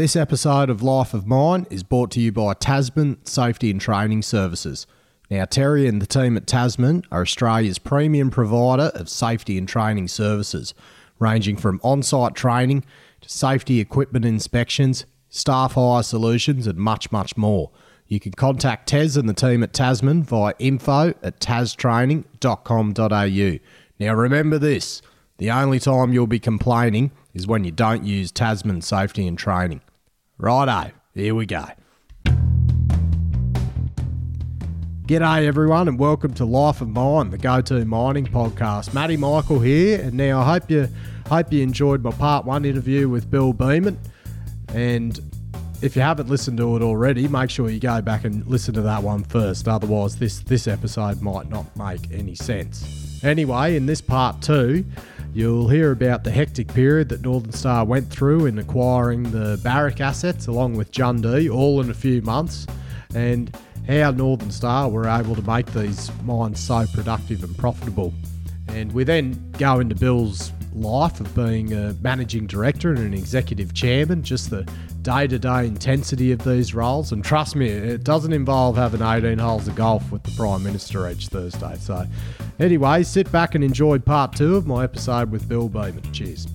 This episode of Life of Mine is brought to you by Tasman Safety and Training Services. Now, Terry and the team at Tasman are Australia's premium provider of safety and training services, ranging from on site training to safety equipment inspections, staff hire solutions, and much, much more. You can contact Tez and the team at Tasman via info at tastraining.com.au. Now, remember this the only time you'll be complaining is when you don't use Tasman safety and training. Righto, here we go. G'day everyone and welcome to Life of Mine, the go-to mining podcast. Matty Michael here, and now I hope you hope you enjoyed my part one interview with Bill Beament. And if you haven't listened to it already, make sure you go back and listen to that one first. Otherwise, this this episode might not make any sense. Anyway, in this part two, you'll hear about the hectic period that Northern Star went through in acquiring the Barrick assets along with Jundee, all in a few months, and how Northern Star were able to make these mines so productive and profitable. And we then go into Bill's life of being a managing director and an executive chairman, just the day to day intensity of these roles. And trust me, it doesn't involve having 18 holes of golf with the Prime Minister each Thursday. So, anyway, sit back and enjoy part two of my episode with Bill Beament. Cheers.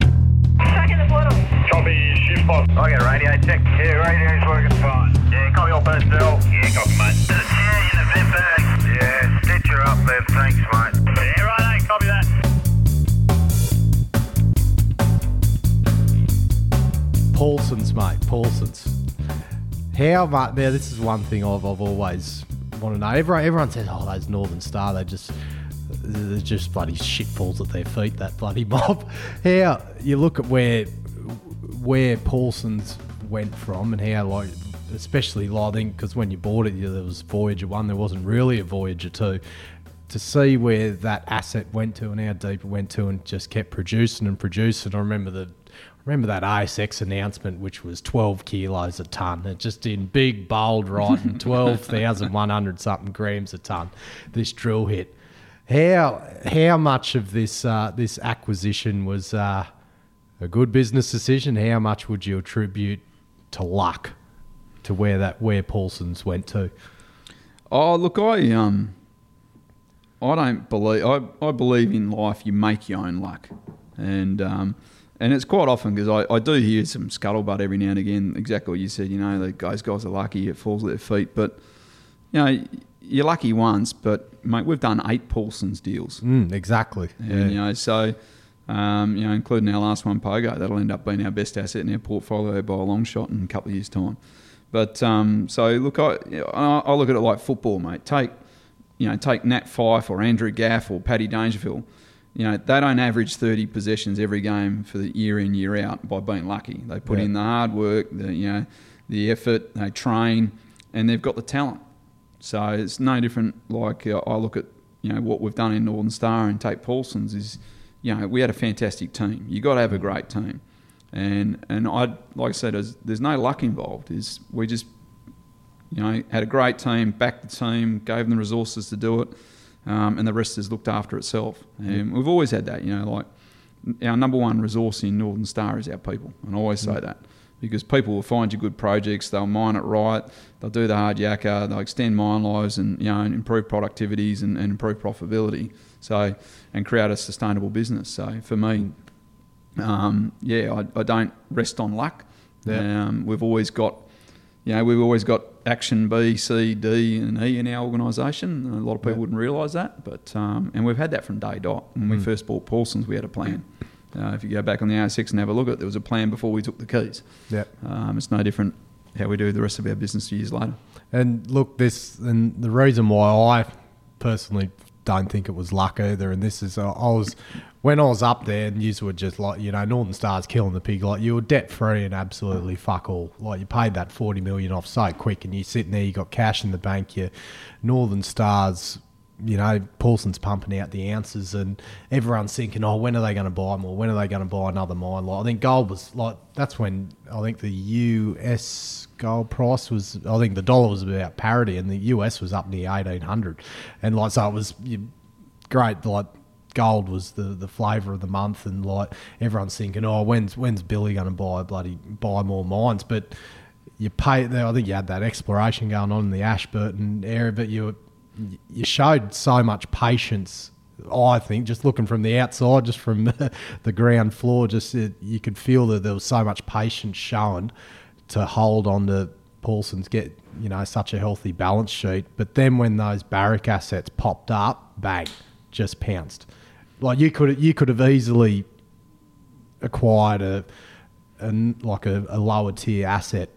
Second the portal. Copy, shift box. I get radio check. Yeah, radio's working fine. Yeah, copy all personnel. Yeah, copy, mate. Yeah, in the vent bag. Yeah, stitch her up there. Thanks, mate. Yeah, right, copy that. Paulsens, mate. Paulsens. How much? Now, this is one thing I've, I've always want to know. Everyone, everyone says, "Oh, those Northern Star, they just." They're just bloody shit falls at their feet. That bloody mob. How you look at where where Paulsens went from, and how like, especially I think because when you bought it, yeah, there was Voyager one. There wasn't really a Voyager two. To see where that asset went to and how deep it went to, and just kept producing and producing. I remember the remember that ASX announcement, which was 12 kilos a ton. It just in big, bold writing, 12,100 something grams a ton. This drill hit. How how much of this uh, this acquisition was uh, a good business decision? How much would you attribute to luck to where that where Paulsens went to? Oh, look, I um, I don't believe I, I believe in life. You make your own luck, and um, and it's quite often because I, I do hear some scuttlebutt every now and again. Exactly what you said. You know, the guys guys are lucky. It falls at their feet, but you know, you're lucky once. But mate, we've done eight Paulsens deals, Mm, exactly. and you know, so. Um, you know, including our last one, Pogo, that'll end up being our best asset in our portfolio by a long shot in a couple of years' time. But um, so look, I, I I look at it like football, mate. Take you know, take Nat Fyfe or Andrew Gaff or Paddy Dangerfield. You know, they don't average 30 possessions every game for the year in, year out by being lucky. They put Yeah. in the hard work, the, you know, the effort, they train, and they've got the talent. So it's no different like uh, I look at, you know, what we've done in Northern Star and Tate Paulsens is, you know, we had a fantastic team. you got to have a great team. And and I like I said, there's, there's no luck involved. Is we just you know, had a great team, backed the team, gave them the resources to do it, um, and the rest has looked after itself. And we've always had that, you know, like our number one resource in Northern Star is our people, and I always say that because people will find you good projects, they'll mine it right, they'll do the hard yakka, they'll extend mine lives and you know and improve productivities and, and improve profitability. So and create a sustainable business. So for me, um, yeah, I, I don't rest on luck. Yeah. Um, we've always got, you know, we've always got action B, C, D, and E in our organisation. A lot of people Yeah. wouldn't realise that, but um, and we've had that from day dot. When we Mm. first bought Paulsens, we had a plan. Uh, if you go back on the ASX and have a look at it, there was a plan before we took the keys. Yeah. Um, it's no different how we do the rest of our business years later. And look, this and the reason why I personally don't think it was luck either, and this is I was when I was up there, and you were just like you know Northern Stars killing the pig, like you were debt free and absolutely fuck all. Like you paid that forty million off so quick, and you're sitting there, you got cash in the bank, you Northern Stars. You know, Paulsens pumping out the ounces, and everyone's thinking, "Oh, when are they going to buy more? When are they going to buy another mine?" Like I think gold was like that's when I think the US gold price was. I think the dollar was about parity, and the US was up near eighteen hundred, and like so it was great. Like gold was the, the flavour of the month, and like everyone's thinking, oh, when's when's Billy going to buy bloody buy more mines? But you pay. I think you had that exploration going on in the Ashburton area, but you you showed so much patience. I think just looking from the outside, just from the ground floor, just it, you could feel that there was so much patience shown to hold on to Paulsens get you know such a healthy balance sheet. But then when those Barrick assets popped up, bang, just pounced. Like you could you could have easily acquired a, a like a, a lower tier asset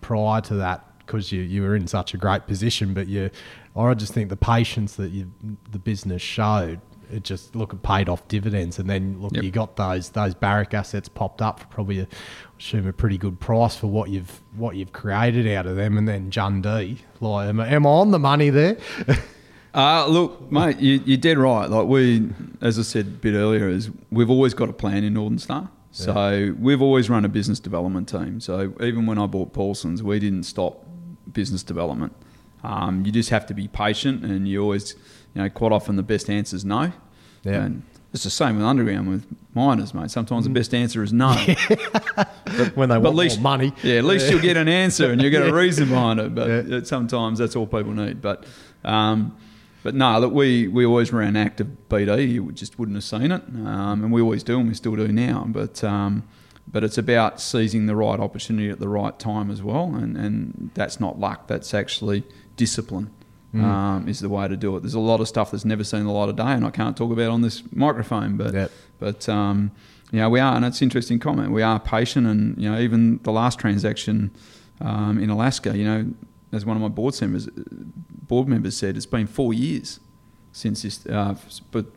prior to that because you, you were in such a great position. But you, I just think the patience that you the business showed, it just look it paid off dividends. And then look, Yep. you got those those Barrick assets popped up for probably a, assume a pretty good price for what you've what you've created out of them. And then Jundee, like, am, am I on the money there? Uh, look, mate, you, you're dead right. Like we, as I said a bit earlier, is we've always got a plan in Northern Star. So we've always run a business development team. So even when I bought Paulsens, we didn't stop business development. Um, you just have to be patient, and you always, you know, quite often the best answer is no. Yeah. And it's the same with underground with miners, mate. Sometimes the best answer is no. when they But want least, more money. Yeah, at least you'll get an answer and you'll get a reason behind it. But Yeah. sometimes that's all people need. But um, but no, look, we, we always ran active BD. You just wouldn't have seen it, um, and we always do, and we still do now. But um, but it's about seizing the right opportunity at the right time as well, and, and that's not luck. That's actually discipline. Um, is the way to do it. There's a lot of stuff that's never seen the light of day, and I can't talk about on this microphone. But Yep. but um, you know, we are, and it's an interesting comment. We are patient, and you know, even the last transaction um, in Alaska, you know, as one of my board members, board members said, it's been four years since this uh,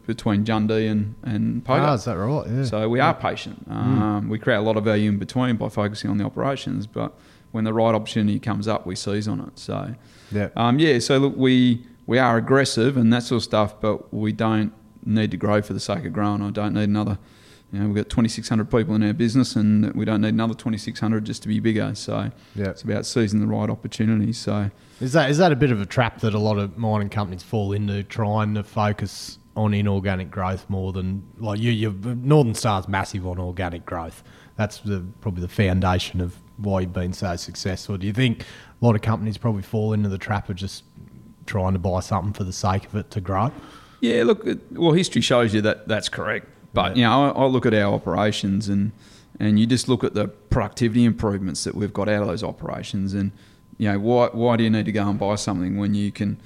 between Jundee and and Pogo. Ah, is that right? Yeah. So we are patient. Um, We create a lot of value in between by focusing on the operations, but when the right opportunity comes up, we seize on it. So yeah. um, yeah, so look, we we are aggressive and that sort of stuff, but we don't need to grow for the sake of growing. I don't need another. You know, we've got 2,600 people in our business, and we don't need another 2,600 just to be bigger. So Yeah. it's about seizing the right opportunities. So Is that is that a bit of a trap that a lot of mining companies fall into, trying to focus on inorganic growth more than like you? You Northern Star's massive on organic growth. That's the, probably the foundation of why you've been so successful. Do you think a lot of companies probably fall into the trap of just trying to buy something for the sake of it to grow? Yeah, look, well, history shows you that that's correct. But Yeah. you know, I, I look at our operations and and you just look at the productivity improvements that we've got out of those operations, and you know, why why do you need to go and buy something when you can,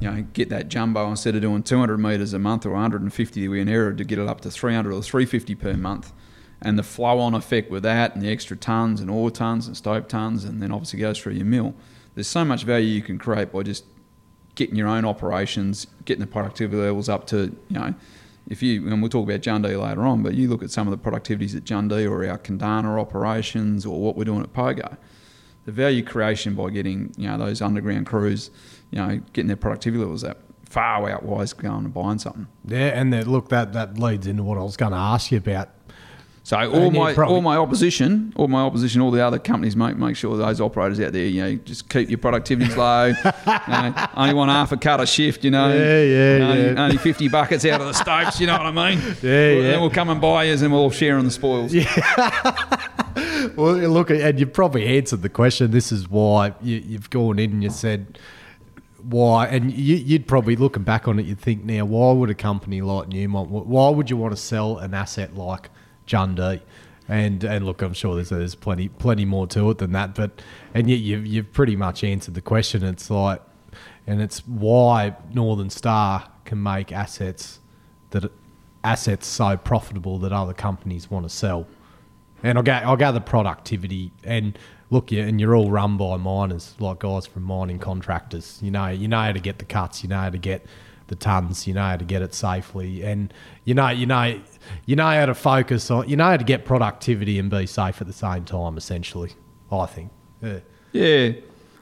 you know, get that jumbo instead of doing 200 meters a month or 150 that we inherited to get it up to 300 or 350 per month, and the flow on effect with that, and the extra tons and ore tons and stope tons, and then obviously goes through your mill. There's so much value you can create by just getting your own operations, getting the productivity levels up to, you know, if you, and we'll talk about Jundee later on, but you look at some of the productivities at Jundee or our Kundana operations or what we're doing at Pogo, the value creation by getting, you know, those underground crews, you know, getting their productivity levels up far outweighs going and buying something. Yeah, and then, look, that that leads into what I was going to ask you about. So all my probably- all my opposition, all my opposition, all the other companies make make sure those operators out there, you know, just keep your productivities low. you know, only want half a cut a shift, you know. Yeah, yeah, only, yeah. Only fifty buckets out of the stopes, you know what I mean? Yeah, Well, yeah. Then we'll come and buy yours, and we'll all share in the spoils. Yeah. Well, look, and you probably answered the question. This is why you, you've gone in and you said why, and you, you'd probably looking back on it, you'd think now, why would a company like Newmont, why would you want to sell an asset like Jundee? And and look, I'm sure there's there's plenty plenty more to it than that, but and yet you've you've pretty much answered the question. It's like, and it's why Northern Star can make assets that assets so profitable that other companies want to sell. And I'll get I'll gather productivity and look, you and you're all run by miners, like guys from mining contractors. You know, you know how to get the cuts, you know how to get the tons, you know how to get it safely, and you know, you know, you know how to focus on, you know how to get productivity and be safe at the same time. Essentially, I think. Yeah. Yeah.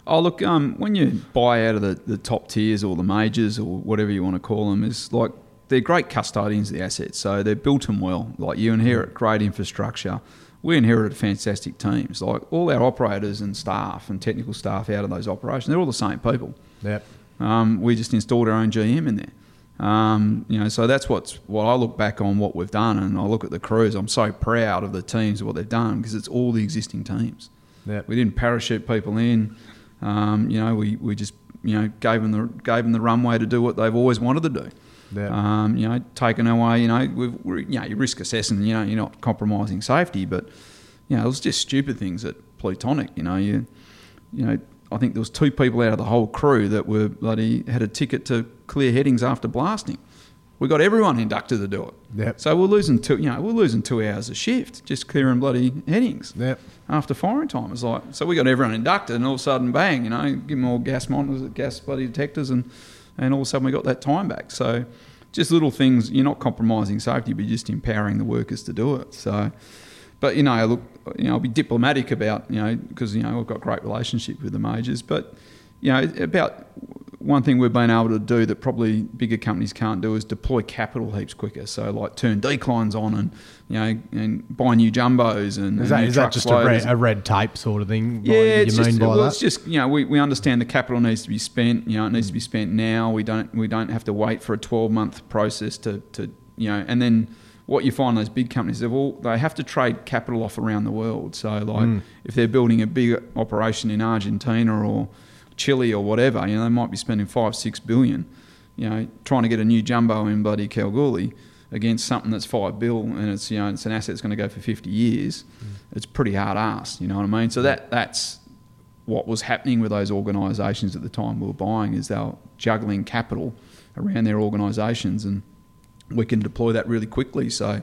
Oh, look, um, when you buy out of the, the top tiers or the majors or whatever you want to call them, is like they're great custodians of the assets. So they're built them well. Like you inherit great infrastructure. We inherited fantastic teams. Like all our operators and staff and technical staff out of those operations, they're all the same people. Yep. Um, we just installed our own GM in there. Um, you know, so that's what's what I look back on what we've done, and I look at the crews. I'm so proud of the teams of what they've done because it's all the existing teams. Yep. We didn't parachute people in. Um, you know, we, we just you know gave them the gave them the runway to do what they've always wanted to do. Yeah. Um, you know, taken away. You know, we've, we're, you know, you're risk assessing. You know, you're not compromising safety, but you know, it was just stupid things at Plutonic. You know, you you know, I think there was two people out of the whole crew that were bloody had a ticket to clear headings after blasting. We got everyone inducted to do it. Yep. So we're losing two. You know, we're losing two hours a shift just clearing bloody headings Yep. after firing time. It's like so we got everyone inducted, and all of a sudden, bang! You know, give them all gas monitors, gas bloody detectors, and and all of a sudden we got that time back. So just little things. You're not compromising safety, but you're just empowering the workers to do it. So, but you know, look, you know, I'll be diplomatic about you know because you know I've got great relationship with the majors, but you know about one thing we've been able to do that probably bigger companies can't do is deploy capital heaps quicker. So like turn declines on and you know and buy new jumbos and Is that, new is that just a red, a red tape sort of thing? Yeah, it's you just, mean by well, that? it's just you know we, we understand the capital needs to be spent. You know, it needs to be hmm. spent now. We don't we don't have to wait for a twelve month process to, to you know. And then what you find those big companies they've all they have to trade capital off around the world. So like Mm. if they're building a big operation in Argentina or Chile or whatever, you know, they might be spending five six billion. You know, trying to get a new jumbo in bloody Kalgoorlie against something that's five bill and it's you know it's an asset that's going to go for 50 years it's pretty hard ass you know what i mean so that that's what was happening with those organisations at the time we were buying is they were juggling capital around their organisations and we can deploy that really quickly so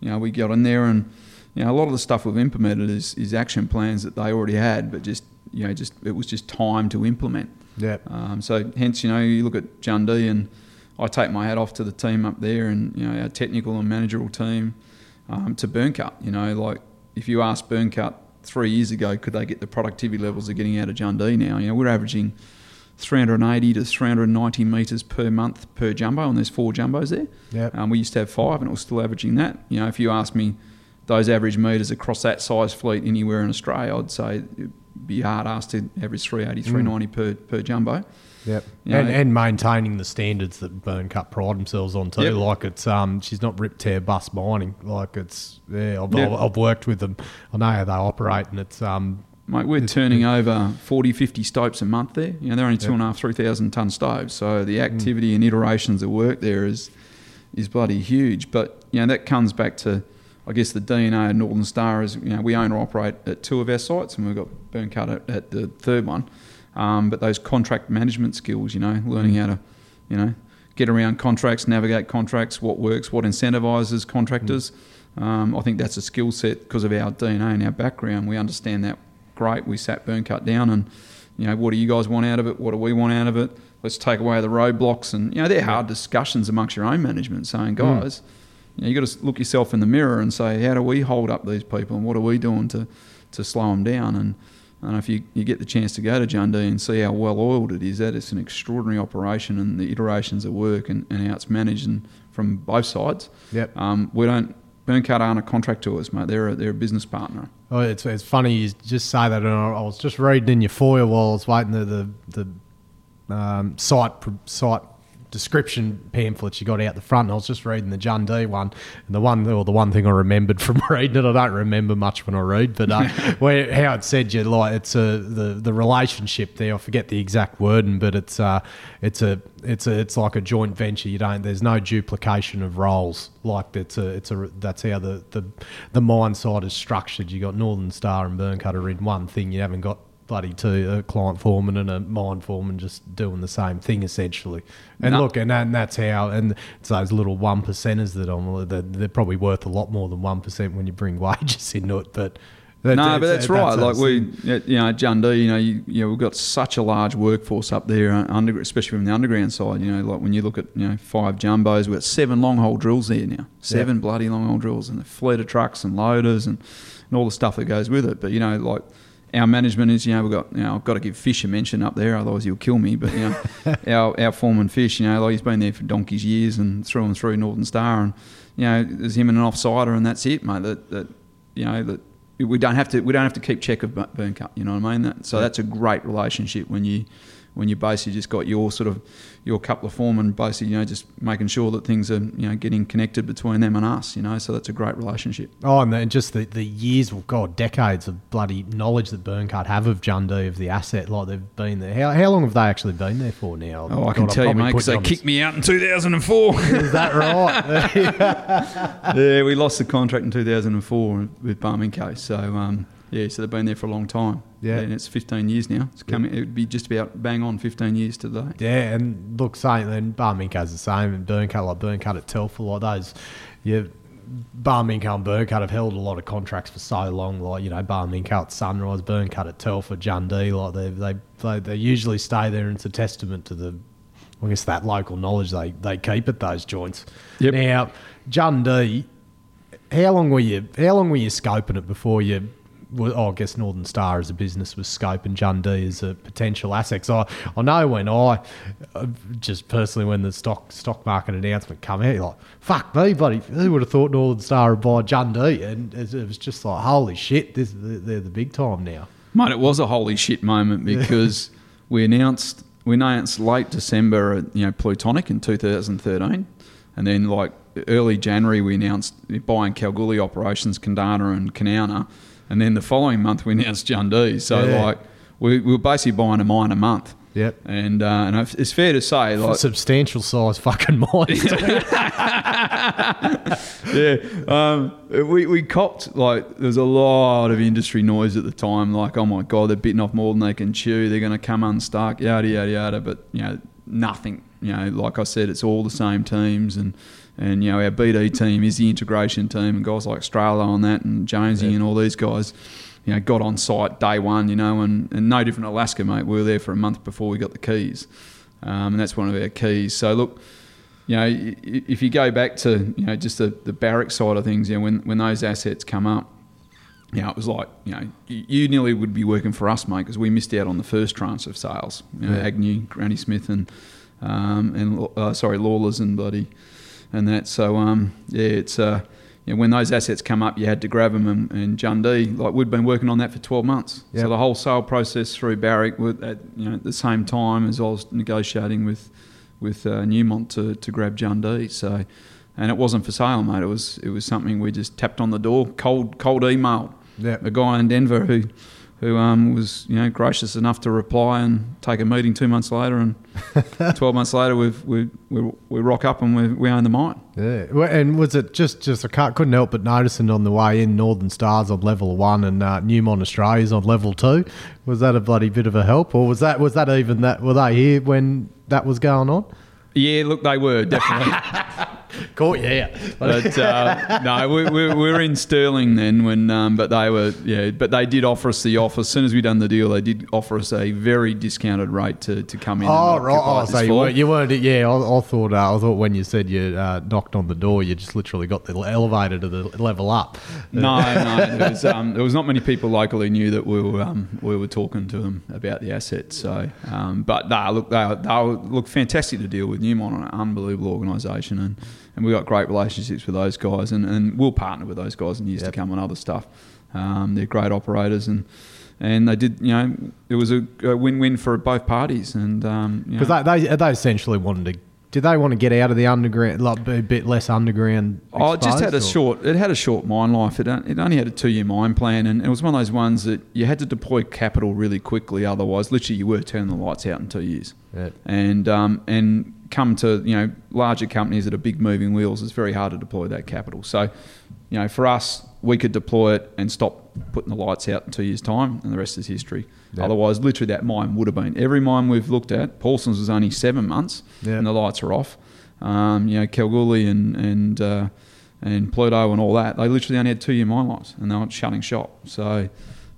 you know we got in there and you know a lot of the stuff we've implemented is, is action plans that they already had but just you know just it was just time to implement Yep. um, so hence, you know, you look at Jundee and I take my hat off to the team up there and, you know, our technical and managerial team um, to Byrnecut. You know, like if you asked Byrnecut three years ago, could they get the productivity levels they're getting out of Jundee now? You know, we're averaging 380 to 390 metres per month per jumbo and there's four jumbos there. Yep. Um, we used to have five and it was still averaging that. You know, if you ask me those average metres across that size fleet anywhere in Australia, I'd say it'd be hard asked to average 380, 390 per, per jumbo. Yep. You and, know- and maintaining the standards that Byrnecut pride themselves on too. Yep. Like it's um she's not rip tear bus mining. Like it's yeah, I've, Yep. I've, I've worked with them. I know how they operate and it's um Mate, we're turning over 40, 50 stopes a month there. You know, they're only two Yep. and a half, three thousand ton stoves. So the activity and iterations of work there is is bloody huge. But you know, that comes back to I guess the DNA of Northern Star is you know we own or operate at two of our sites, and we've got Byrnecut at, at the third one. Um, but those contract management skills, you know, learning how to, you know, get around contracts, navigate contracts, what works, what incentivises contractors. Um, I think that's a skill set because of our DNA and our background. We understand that great. We sat Byrnecut down and, you know, what do you guys want out of it? What do we want out of it? Let's take away the roadblocks. And, you know, they're hard discussions amongst your own management saying, guys, you know, you got to look yourself in the mirror and say, how do we hold up these people and what are we doing to, to slow them down? And, and if you, you get the chance to go to Jundee and see how well oiled it is, that it's an extraordinary operation and the iterations of work and, and how it's managed and from both sides. Yep. Um, we don't, Byrnecut aren't a contract to us, mate. They're a, they're a business partner. Oh, it's, it's funny you just say that. And I I was just reading in your foyer while I was waiting the the, the um, site site description pamphlets you got out the front. And I was just reading the Jundee one, and the one or the one thing I remembered from reading it. I don't remember much when I read, but uh, where how it said you like it's a the the relationship there. I forget the exact wording, but it's uh it's a it's a it's like a joint venture. You don't there's no duplication of roles. Like it's a it's a that's how the the the mine side is structured. You got Northern Star and Burncutter in one thing. You haven't got bloody two a client foreman and a mine foreman just doing the same thing essentially. And No. look, and, and that's how. And it's those little one percenters that I'm. They're, they're probably worth a lot more than one percent when you bring wages into it. But that- No, but that's right. Like that's- we, you know, Jundee, you know, you, you know, we've got such a large workforce up there, uh, under, especially from the underground side. You know, like when you look at you know five jumbos, we've got seven long hole drills there now, seven bloody long hole drills, and a fleet of trucks and loaders and, and all the stuff that goes with it. But you know, like our management is, you know, we've got, you know, I've got to give Fish a mention up there, otherwise he'll kill me. But you know, our our foreman Fish, you know, like he's been there for donkey's years and through and through Northern Star, and you know, there's him and an offsider, and that's it, mate. That that you know that we don't have to we don't have to keep check of Bu- Byrnecut. You know what I mean? That, so that's a great relationship when you when you basically just got your sort of your couple of foremen basically you know just making sure that things are you know getting connected between them and us. You know, so that's a great relationship. Oh, and then just the, the years, well, God, decades of bloody knowledge that Byrnecut have of Jundee, of the asset, like they've been there. How, how long have they actually been there for now? Oh, I God, can I'll tell you, mate, because they kicked me out in 2004. Is that right? yeah, we lost the contract in 2004 with Barminco. So, um, yeah, so they've been there for a long time. Yeah. And it's 15 years now. It's coming. It would be just about bang on 15 years today. yeah, and look, same then Barminco's the same, and Byrnecut like Byrnecut at Telfer, like those, yeah. Barminco and Byrnecut have held a lot of contracts for so long, like you know Barminco at Sunrise, Byrnecut at Telfer, Jundee, like they they they, they usually stay there, and it's a testament to the, I guess that local knowledge they they keep at those joints. Yep. Now Jundee, how long were you? How long were you scoping it before you? Well, I guess Northern Star as a business was scoping Jundee as a potential asset. So I, I know when I, uh, just personally, when the stock stock market announcement come out, you're like, fuck me, buddy, who would have thought Northern Star would buy Jundee? And it was just like, holy shit, this they're the big time now. Mate, it was a holy shit moment because we announced we announced late December, you know, Plutonic in 2013, and then like early January we announced buying Kalgoorlie operations, Kundana and Kanowna, and then the following month we announced Jundee. So Yeah. like we, we were basically buying a mine a month. Yep. And uh, and it's fair to say like Substantial size fucking mines. yeah, um, we we copped like there was a lot of industry noise at the time. Like, oh my god, they're biting off more than they can chew. They're going to come unstuck, yada yada yada. But you know, nothing. You know, like I said, it's all the same teams, and and you know, our BD team is the integration team, and guys like Australia on that, and Jonesy and all these guys. You know, got on site day one. You know, and, and no different Alaska, mate. We were there for a month before we got the keys, um, and that's one of our keys. So look you know, if you go back to you know just the, the Barrick side of things, you know, when when those assets come up, you know, it was like you know you, you nearly would be working for us, mate, because we missed out on the first tranche of sales. You know, Yeah. Agnew, Granny Smith, and um, and uh, sorry, Lawlers and bloody and that. So um, yeah, it's uh, you know, when those assets come up, you had to grab them. And, and Jundee, like we'd been working on that for twelve months. Yep. So the whole sale process through Barrick, at you know at the same time as I was negotiating with with uh, Newmont to, to grab Jundee. So, and it wasn't for sale, mate. It was it was something we just tapped on the door, cold cold email. Yep. A guy in Denver who who um, was you know gracious enough to reply and take a meeting two months later, and twelve months later we've, we we we rock up and we, we own the mine. Yeah, and was it just just I can't, couldn't help but noticing on the way in Northern Stars on level one and uh, Newmont Australia's on level two. Was that a bloody bit of a help, or was that was that even that were they here when that was going on? Yeah, look, they were definitely. Caught you out. But uh, no, we, we, we were in Stirling then when, um, but they were yeah, but they did offer us the offer as soon as we done the deal. They did offer us a very discounted rate to, to come in. Oh right, oh, so you weren't, you weren't. Yeah, I, I thought uh, I thought when you said you uh, knocked on the door, you just literally got the elevator to the level up. No, no, there was, um, there was not many people locally knew that we were um, we were talking to them about the assets. So, um, but nah, look, they they look fantastic to deal with. Newmont, an unbelievable organisation, and, and we got great relationships with those guys, and, and we'll partner with those guys in years Yep. to come on other stuff. Um, they're great operators, and and they did, you know, it was a, a win-win for both parties, and um, you know, Because they, they they essentially wanted to. Did they want to get out of the underground, like be a bit less underground? Oh, it just had a or- short. It had a short mine life. It, it only had a two-year mine plan, and it was one of those ones that you had to deploy capital really quickly. Otherwise, literally, you were turning the lights out in two years. Yeah. And um, and come to you know larger companies that are big moving wheels, it's very hard to deploy that capital. So, you know, for us, we could deploy it and stop putting the lights out in two years' time, and the rest is history. Yeah. Otherwise, literally, that mine would have been every mine we've looked at. Paulsens was only seven months, Yeah. and the lights are off. Um, you know, Kalgoorlie and and uh, and Pluto and all that, they literally only had two year mine lives, and they were shutting shop. So,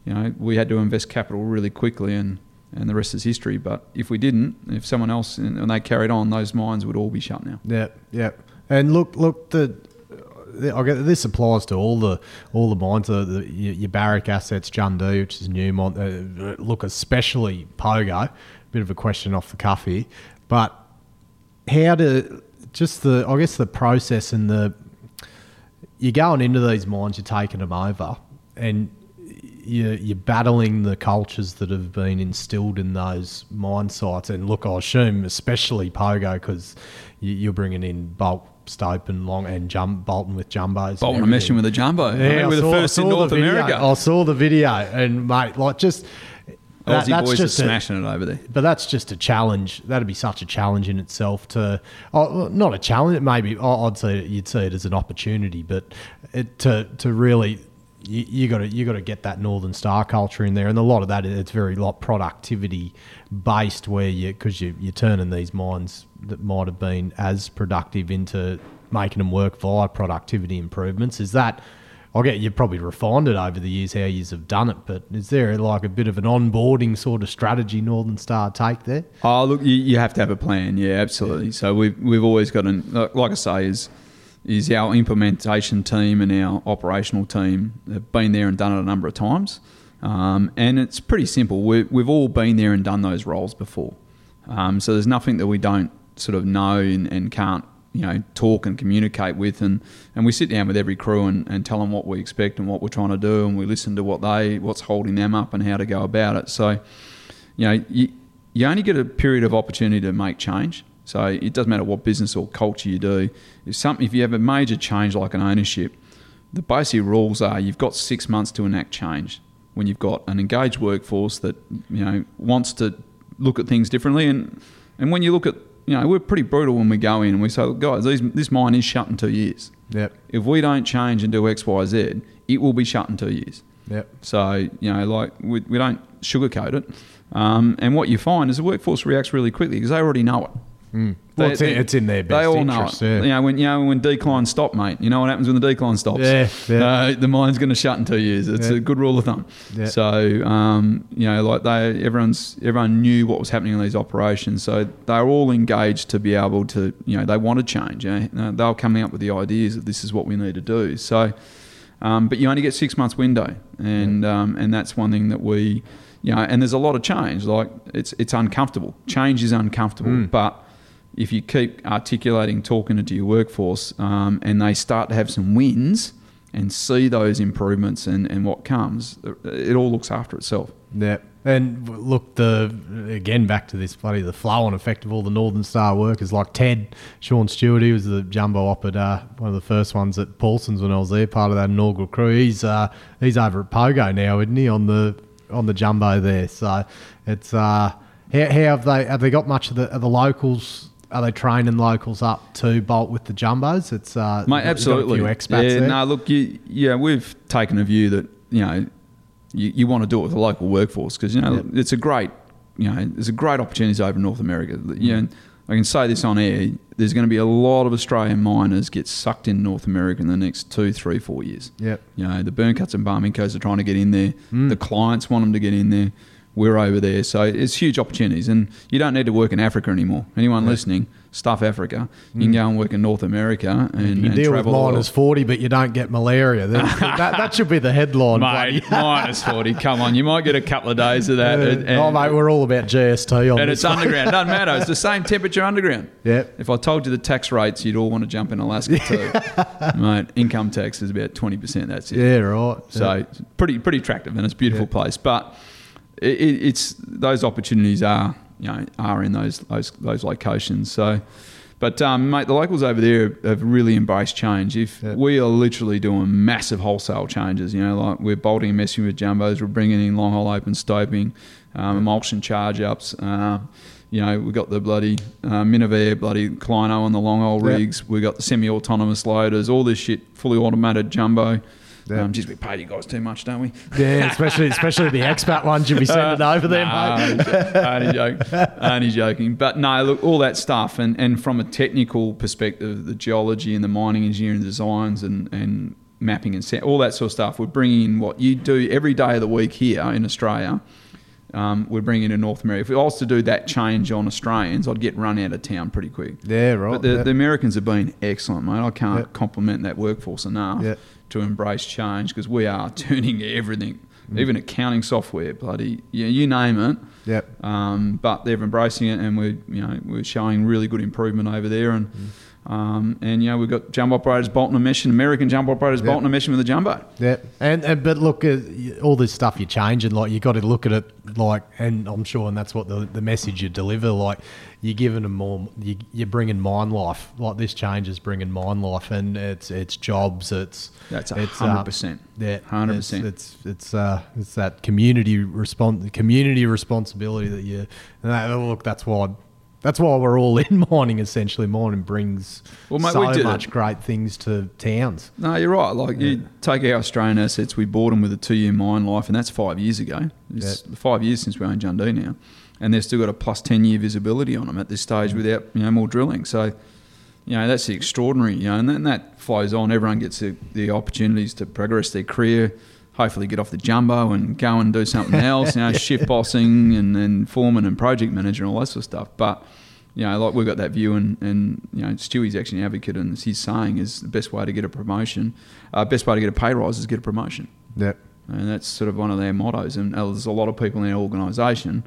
you know, we had to invest capital really quickly, and and the rest is history. But if we didn't, if someone else and they carried on, those mines would all be shut now. Yeah, yeah. And look, look, the I get this applies to all the all the mines, the, the your, your Barrick assets, Jundee, which is Newmont. Uh, look, especially Pogo. Bit of a question off the cuff here, but how do just the I guess the process and the you're going into these mines, you're taking them over, and you, you're battling the cultures that have been instilled in those mine sites. And look, I assume especially Pogo because you, you're bringing in bulk stope and long and jump bolting with jumbos. Bolton and meshing with a jumbo. I mean, I we're the saw- first in the North. America. I saw the video, and mate, like just that- Aussie that's boys are just a- smashing it over there. but that's just a challenge. That'd be such a challenge in itself. To oh, not a challenge, maybe I'd say you'd see it as an opportunity, but it, to to really you, got to you got to get that Northern Star culture in there, and a lot of that it's very lot productivity based, where you because you you're turning these mines that might have been as productive into making them work via productivity improvements. Is that I get you probably refined it over the years how you have done it, but is there like a bit of an onboarding sort of strategy Northern Star take there? Oh, look, you, you have to have a plan. Yeah, absolutely. So we've we've always got an like I say is is our implementation team and our operational team have been there and done it a number of times, um, and it's pretty simple. We, we've all been there and done those roles before, um, so there's nothing that we don't sort of know and, and can't you know talk and communicate with, and, and we sit down with every crew and, and tell them what we expect and what we're trying to do, and we listen to what they what's holding them up and how to go about it. So you know, you, you only get a period of opportunity to make change. So it doesn't matter what business or culture you do. If something, if you have a major change like an ownership, the basic rules are you've got six months to enact change. When you've got an engaged workforce that you know wants to look at things differently, and and when you look at you know we're pretty brutal when we go in and we say, "Look, guys, these, this mine is shut in two years. Yep. If we don't change and do X, Y, Z, it will be shut in two years. Yep. So, you know, like we, we don't sugarcoat it. Um, and what you find is the workforce reacts really quickly because they already know it. Well, it's, in, it's in their best They all interest. know it. Yeah. You know, when you know when declines stop, mate. You know what happens when the decline stops? Yeah, yeah. Uh, the mine's going to shut in two years. It's Yeah. a good rule of thumb. Yeah. So, um, you know, like they, everyone's everyone knew what was happening in these operations, so they were all engaged to be able to, you know, they wanted change. You know? They were coming up with the ideas that this is what we need to do. So, um, but you only get six months window, and um, and that's one thing that we, you know, and there's a lot of change. Like it's it's uncomfortable. Change is uncomfortable, but if you keep articulating, talking to your workforce, um, and they start to have some wins and see those improvements and, and what comes, it all looks after itself. Yeah. And look, the again back to this bloody the flow on effect of all the Northern Star workers like Ted, Sean Stewart, he was the jumbo op at uh, one of the first ones at Paulsens when I was there, part of that inaugural crew. He's uh, he's over at Pogo now, isn't he? On the on the jumbo there. So it's uh, how, how have they have they got much of the of the locals? Are they training locals up to bolt with the jumbos? It's uh, Mate, you've got absolutely. A few expats yeah, there. no, look, you, yeah, we've taken a view that you know you, you want to do it with the local workforce because you know it's a great you know there's a great opportunities over North America. You know, I can say this on air. There's going to be a lot of Australian miners get sucked in North America in the next two, three, four years. Yep. You know, the Byrnecuts and Barmincos are trying to get in there. The clients want them to get in there. We're over there, so it's huge opportunities, and you don't need to work in Africa anymore. Anyone listening, stuff Africa. You can mm. go and work in North America and, you and deal with minus forty, but you don't get malaria. That, that, that should be the headline. Mate, minus 40. Come on, you might get a couple of days of that. and, oh, mate, we're all about GST on and it's one. underground. Doesn't matter. It's the same temperature underground. Yep. If I told you the tax rates, you'd all want to jump in Alaska too. Mate, income tax is about 20%. That's it. Yeah, right. So it's pretty pretty attractive and it's a beautiful place. But it, it, it's those opportunities are you know are in those those those locations. So, but um, mate, the locals over there have really embraced change. If Yeah. we are literally doing massive wholesale changes, you know, like we're bolting and messing with jumbos, we're bringing in long hole open stoping, um, emulsion charge ups. Uh, you know, we've got the bloody uh, Minnovare, bloody Clino on the long hole rigs. We've got the semi-autonomous loaders, all this shit, fully automated jumbo. Yeah. Um, geez, we pay you guys too much, don't we? yeah, especially especially the expat ones you'll be sending over there, Nah, mate. only joking. Only joking. But no, look, all that stuff, and, and from a technical perspective, the geology and the mining engineering designs and, and mapping and set, all that sort of stuff, we're bringing in what you do every day of the week here in Australia. Um, we're bringing in North America. If I was to do that change on Australians, I'd get run out of town pretty quick. Yeah, right. But the, the Americans have been excellent, mate. I can't compliment that workforce enough Yeah. To embrace change because we are turning everything, Mm. even accounting software, bloody, yeah, you name it. Yep. Um, but they're embracing it, and we're you know we're showing really good improvement over there, and Um, and you know we've got jumbo operators bolting a and American jumbo operators bolting a mesh with a jumbo. Yeah, and, and but look, uh, all this stuff you're changing. Like you got to look at it like, and I'm sure, and that's what the, the message you deliver. Like you're giving them more. You, you're bringing mine life. Like this change is bringing mine life, and it's it's jobs. It's That's uh, hundred percent. Yeah, hundred it's- percent. It's it's uh it's that community response, community responsibility that you. And that, look, that's why. That's why we're all in mining. Essentially, mining brings Well, mate, so much it. great things to towns. No, you're right. Like you take our Australian assets, we bought them with a two-year mine life, and that's five years ago. It's five years since we own Jundee now, and they've still got a plus ten-year visibility on them at this stage without you know more drilling. So, you know, that's the extraordinary. You know, and then that flows on. Everyone gets the, the opportunities to progress their career. Hopefully, get off the jumbo and go and do something else. You know, shift bossing and, and foreman and project manager and all that sort of stuff. But you know, like we've got that view, and, and you know, Stewie's actually an advocate, and he's saying is the best way to get a promotion, uh, best way to get a pay rise is get a promotion, Yep. and that's sort of one of their mottos. And uh, there's a lot of people in our organisation,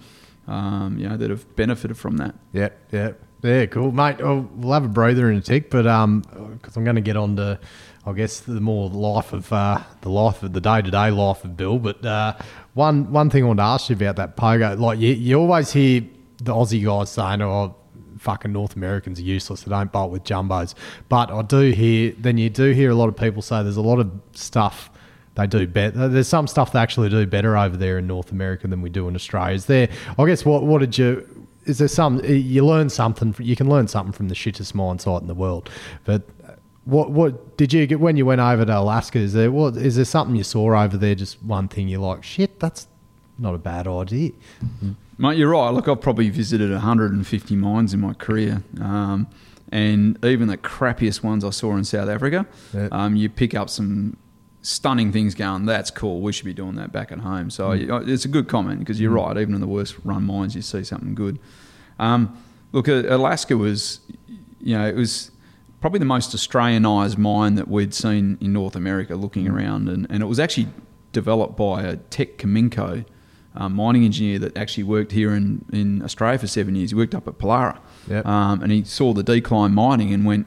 um, you know, that have benefited from that. Yeah, yeah, yeah. Cool, mate. Oh, we'll have a breather in a tick, but um, because I'm going to get on to, I guess, the more life of uh, the life of the day to day life of Bill. But uh, one one thing I want to ask you about that pogo, like you, you always hear the Aussie guys saying, "Oh, fucking North Americans are useless. They don't bolt with jumbos." But I do hear, then you do hear a lot of people say there's a lot of stuff they do better. There's some stuff they actually do better over there in North America than we do in Australia. Is there? I guess what what did you? Is there some you learn something? You can learn something from the shittest mine site in the world. But what what did you get when you went over to Alaska? Is there what is there something you saw over there? Just one thing you're like, shit, that's not a bad idea. Mate, you're right. Look, I've probably visited 150 mines in my career. Um, and even the crappiest ones I saw in South Africa, um, you pick up some stunning things going, that's cool. We should be doing that back at home. So Mm. it's a good comment because you're right. Even in the worst run mines, you see something good. Um, look, uh, Alaska was, you know, it was probably the most Australianised mine that we'd seen in North America looking Mm. around. And, and it was actually developed by a Teck Cominco um, mining engineer that actually worked here in, in Australia for seven years. He worked up at Polara. Yep. Um, and he saw the decline mining and went,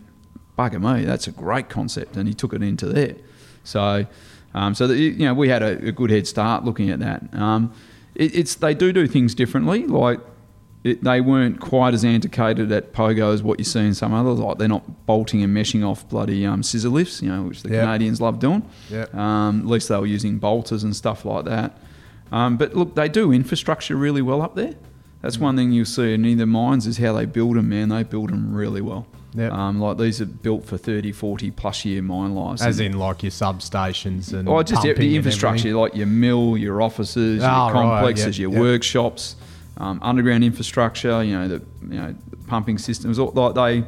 bugger me, that's a great concept. And he took it into there. So, um, so that, you know, we had a, a good head start looking at that. Um, it, it's they do do things differently. Like it, they weren't quite as antiquated at Pogo as what you see in some others. Like they're not bolting and meshing off bloody um, scissor lifts, you know, which the Yep. Canadians love doing. Yep. Um, at least they were using bolters and stuff like that. Um, but look, they do infrastructure really well up there. That's one thing you'll see in either mines is how they build them, man. They build them really well. Yep. Um, like these are built for 30, 40 plus year mine lives. As in like your substations and Oh, just the infrastructure, like your mill, your offices, Oh, your complexes, yep, your yep. workshops, um, underground infrastructure. You know the you know pumping systems. all- Like they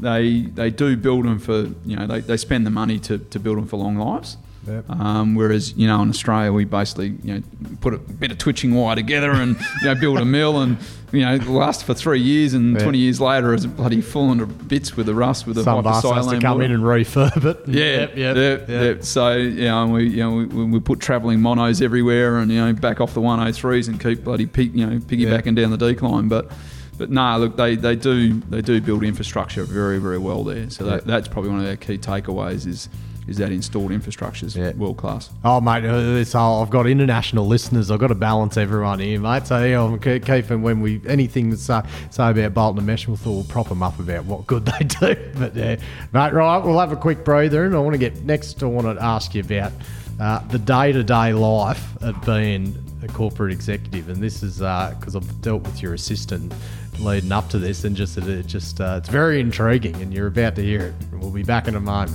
they they do build them for you know they, they spend the money to, to build them for long lives. Yep. Um, whereas you know in Australia we basically you know put a bit of twitching wire together and you know build a mill and you know last for three years and Yeah. twenty years later it's bloody falling to bits with the rust with the Some has to come water. in and refurb it. Yeah, Yep, yep, yep, yep. So you know, we you know we, we put travelling monos everywhere, and you know back off the 103s and keep bloody you know piggybacking down the decline. But but no, look, they, they do they do build infrastructure very very well there. So that, that's probably one of their key takeaways is is that installed infrastructure is Yeah. world class. Oh, mate, uh, it's, oh, I've got international listeners. I've got to balance everyone here, mate. So, yeah, I'm ke- keeping when we anything that's uh, say about Bolton and Mesh, we'll, we'll prop them up about what good they do. But, yeah, mate, right, we'll have a quick breather. And I want to get next, I want to ask you about uh, the day to day life of being a corporate executive. And this is because I've dealt with your assistant leading up to this, and just, it just uh, it's very intriguing, and you're about to hear it. We'll be back in a moment.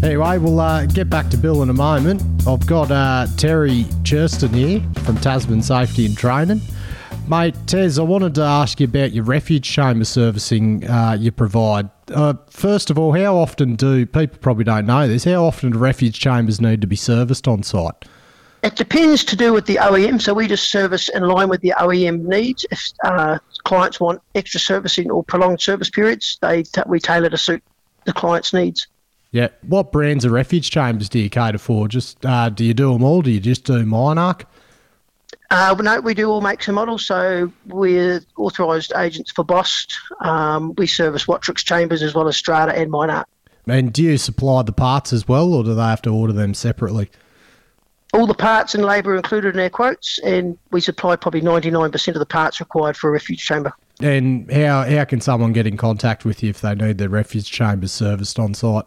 Anyway, we'll uh, get back to Bill in a moment. I've got uh, Terry Churston here from Tasman Safety and Training. Mate, Tez, I wanted to ask you about your refuge chamber servicing uh, you provide. Uh, first of all, how often do people probably don't know this? How often do refuge chambers need to be serviced on site? It depends to do with the OEM, so we just service in line with the OEM needs. If uh, clients want extra servicing or prolonged service periods, they t- we tailor to suit the client's needs. Yeah. What brands of refuge chambers do you cater for? Just uh, do you do them all? Do you just do Monarch? Uh, no, we do all makes and models. So we're authorised agents for Bost. Um, we service Watrix Chambers as well as Strata and MineARC. And do you supply the parts as well, or do they have to order them separately? All the parts and labour included in our quotes, and we supply probably 99% of the parts required for a refuge chamber. And how how can someone get in contact with you if they need their refuge chambers serviced on site?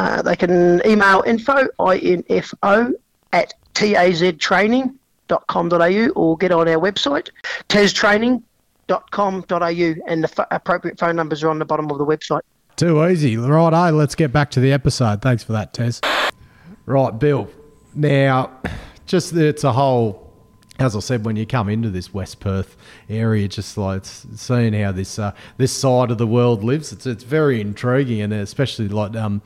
Uh, they can email info, info, at taztraining.com.au or get on our website, taztraining.com.au, and the f- appropriate phone numbers are on the bottom of the website. Too easy. Right, let's get back to the episode. Thanks for that, Tez. Right, Bill. Now, just it's a whole, as I said, when you come into this West Perth area, just like seeing how this uh, this side of the world lives, it's it's very intriguing, and especially like um,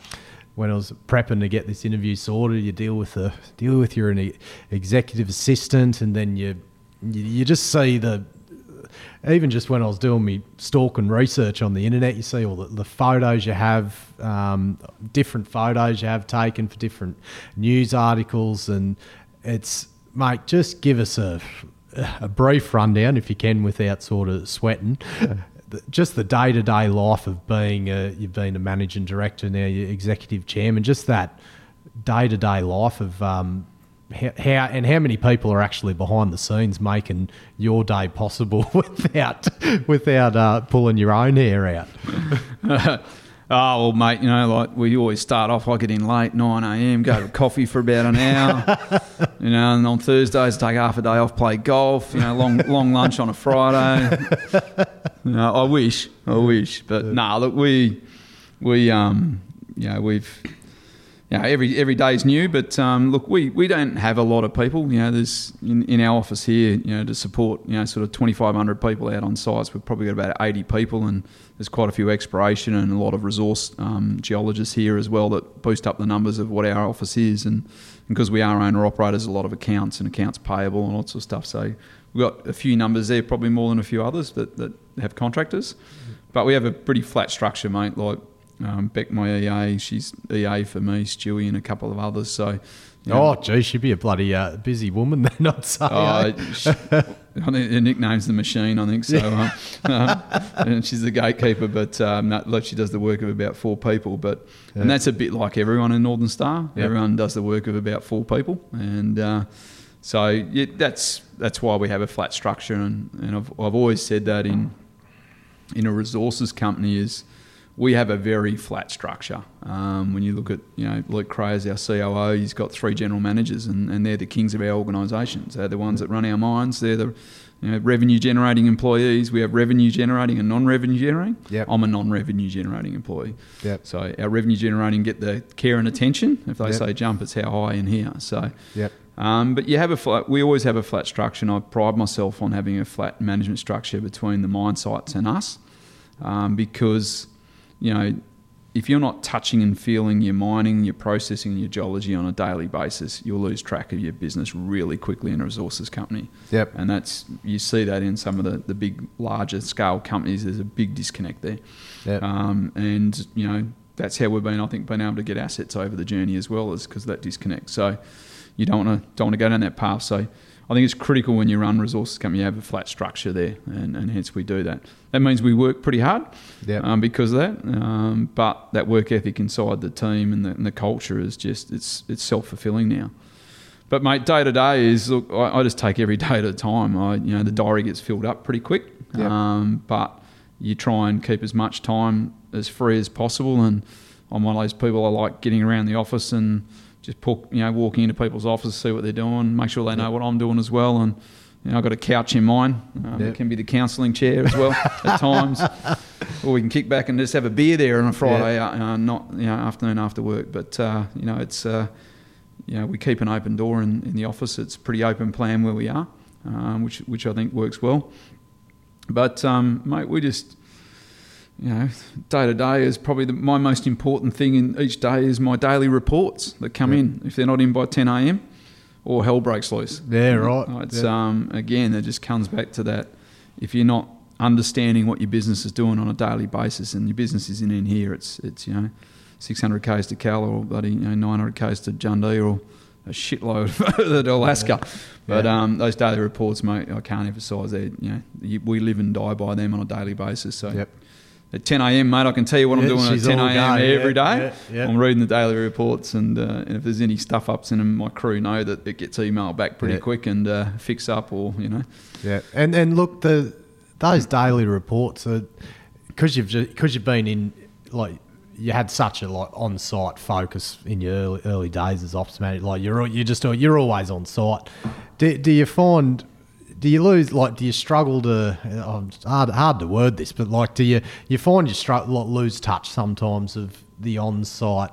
when I was prepping to get this interview sorted, you deal with the deal with your executive assistant, and then you you, just see the even just when I was doing me stalking research on the internet, you see all the, the photos you have, um, different photos you have taken for different news articles, and it's mate, just give us a a brief rundown if you can, without sort of sweating. The- Just the day to day life of being a, you've been a managing director now, you're executive chairman. Just that day to day life of um, how, how and how many people are actually behind the scenes making your day possible without without uh, pulling your own hair out. Oh well, mate. You know, like we always start off. I get in late, nine a.m. Go to coffee for about an hour. you know, and on Thursdays take half a day off, play golf. You know, long long lunch on a Friday. you know, I wish, I wish, but nah. Look, we we um, you know, we've you know, every every day's new, but um, look, we, we don't have a lot of people. You know, there's in, in our office here, you know, to support you know sort of 2,500 people out on sites. We've probably got about 80 people, and there's quite a few exploration and a lot of resource um, geologists here as well that boost up the numbers of what our office is. And because we are owner operators, a lot of accounts and accounts payable and lots of stuff. So we've got a few numbers there, probably more than a few others that, that have contractors. But we have a pretty flat structure, mate. Like um, Beck, my EA, she's EA for me, Stewie, and a couple of others. So, you know, Oh, gee, she'd be a bloody uh, busy woman then, I'd say. uh, eh? she, I think her nickname's the machine. I think so. Um, and she's the gatekeeper, but um, no, she does the work of about four people. But and that's a bit like everyone in Northern Star. Yeah. Everyone does the work of about four people, and uh, so yeah, that's that's why we have a flat structure. And, and I've I've always said that in in a resources company is we have a very flat structure. Um, when you look at, you know, Luke Creagh is our COO, he's got three general managers, and, and they're the kings of our organisations. They're the ones that run our mines. They're the you know, revenue generating employees. We have revenue generating and non revenue generating. Yep. I'm a non revenue generating employee. Yep. So our revenue generating get the care and attention. If they Yep. say jump, it's how high in here. So Yep. um, but you have a flat. We always have a flat structure, and I pride myself on having a flat management structure between the mine sites and us, um, because you know if you're not touching and feeling your mining, your processing, your geology on a daily basis, you'll lose track of your business really quickly in a resources company. Yep. And that's you see that in some of the, the big larger scale companies. There's a big disconnect there. Yep. Um, and you know that's how we've been, I think, been able to get assets over the journey as well, is because of that disconnect. So you don't want to don't want to go down that path. So I think it's critical when you run resources company, you have a flat structure there, and, and hence we do that. That means we work pretty hard Yep. um, because of that. Um, but that work ethic inside the team and the, and the culture is just it's it's self fulfilling now. But mate, day to day is look. I, I just take every day at a time. I you know the diary gets filled up pretty quick. Yep. Um, but you try and keep as much time as free as possible. And I'm one of those people I like getting around the office and just put, you know walking into people's offices, see what they're doing, make sure they know what I'm doing as well. And you know I've got a couch in mine. Um, Yep. It can be the counselling chair as well at times, or we can kick back and just have a beer there on a Friday, uh, not you know afternoon after work. But uh, you know it's. Uh, you know, we keep an open door in, in the office. It's a pretty open plan where we are, um, which which I think works well. But um, mate, we just you know, day to day is probably the, my most important thing in each day is my daily reports that come Yeah. in. If they're not in by 10 a.m. or hell breaks loose. Yeah, right. It's Yeah. um, again, it just comes back to that. If you're not understanding what your business is doing on a daily basis, and your business isn't in here, it's it's you know, 600 k's to Kal or bloody you know 900 k's to Jundee or a shitload further to Alaska. But Yeah. um, those daily reports, mate, I can't emphasise that. You know, you, we live and die by them on a daily basis. So Yep. At 10 a.m., mate, I can tell you what I'm doing at she's 10 all a.m. every yeah, day. yeah, yeah. I'm reading the daily reports, and, uh, and if there's any stuff ups in them, my crew know that it gets emailed back pretty Yeah. quick and uh, fix up, or you know, Yeah, and and look, the those daily reports are because you've because you've been in like you had such a like on site focus in your early, early days as ops manager. Like you're you just you're always on site. Do, do you find? Do you lose like? Do you struggle to? Oh, hard hard to word this, but like, do you you find you struggle lose touch sometimes of the on site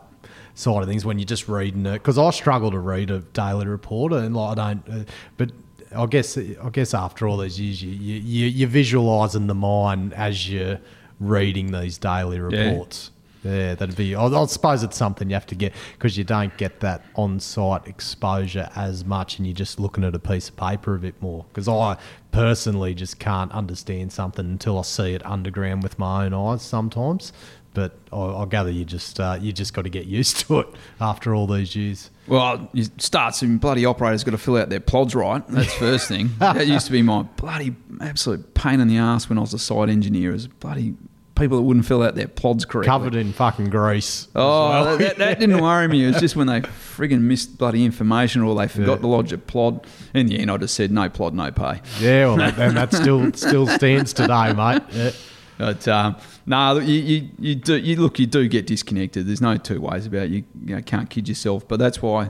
side of things when you're just reading it? Because I struggle to read a daily reporter, and like I don't. Uh, but I guess I guess after all these years, you you you- you're visualising the mind as you're reading these daily reports. Yeah, that'd be. I, I suppose it's something you have to get because you don't get that on-site exposure as much, and you're just looking at a piece of paper a bit more. Because I personally just can't understand something until I see it underground with my own eyes sometimes. But I, I gather you just uh, you just got to get used to it after all these years. Well, you start some bloody operators got to fill out their plods right. That's first thing. that used to be my bloody absolute pain in the ass when I was a site engineer. Is bloody people that wouldn't fill out their plods correctly. Covered in fucking grease. Oh, well. that, that, didn't worry me. It was just when they frigging missed bloody information or they forgot Yeah. to lodge a plod. In the end, I just said no plod, no pay. Yeah, well, that, and that still still stands today, mate. Yeah. But um, no, you, you, you do you look you do get disconnected. There's no two ways about it. You, you know, can't kid yourself. But that's why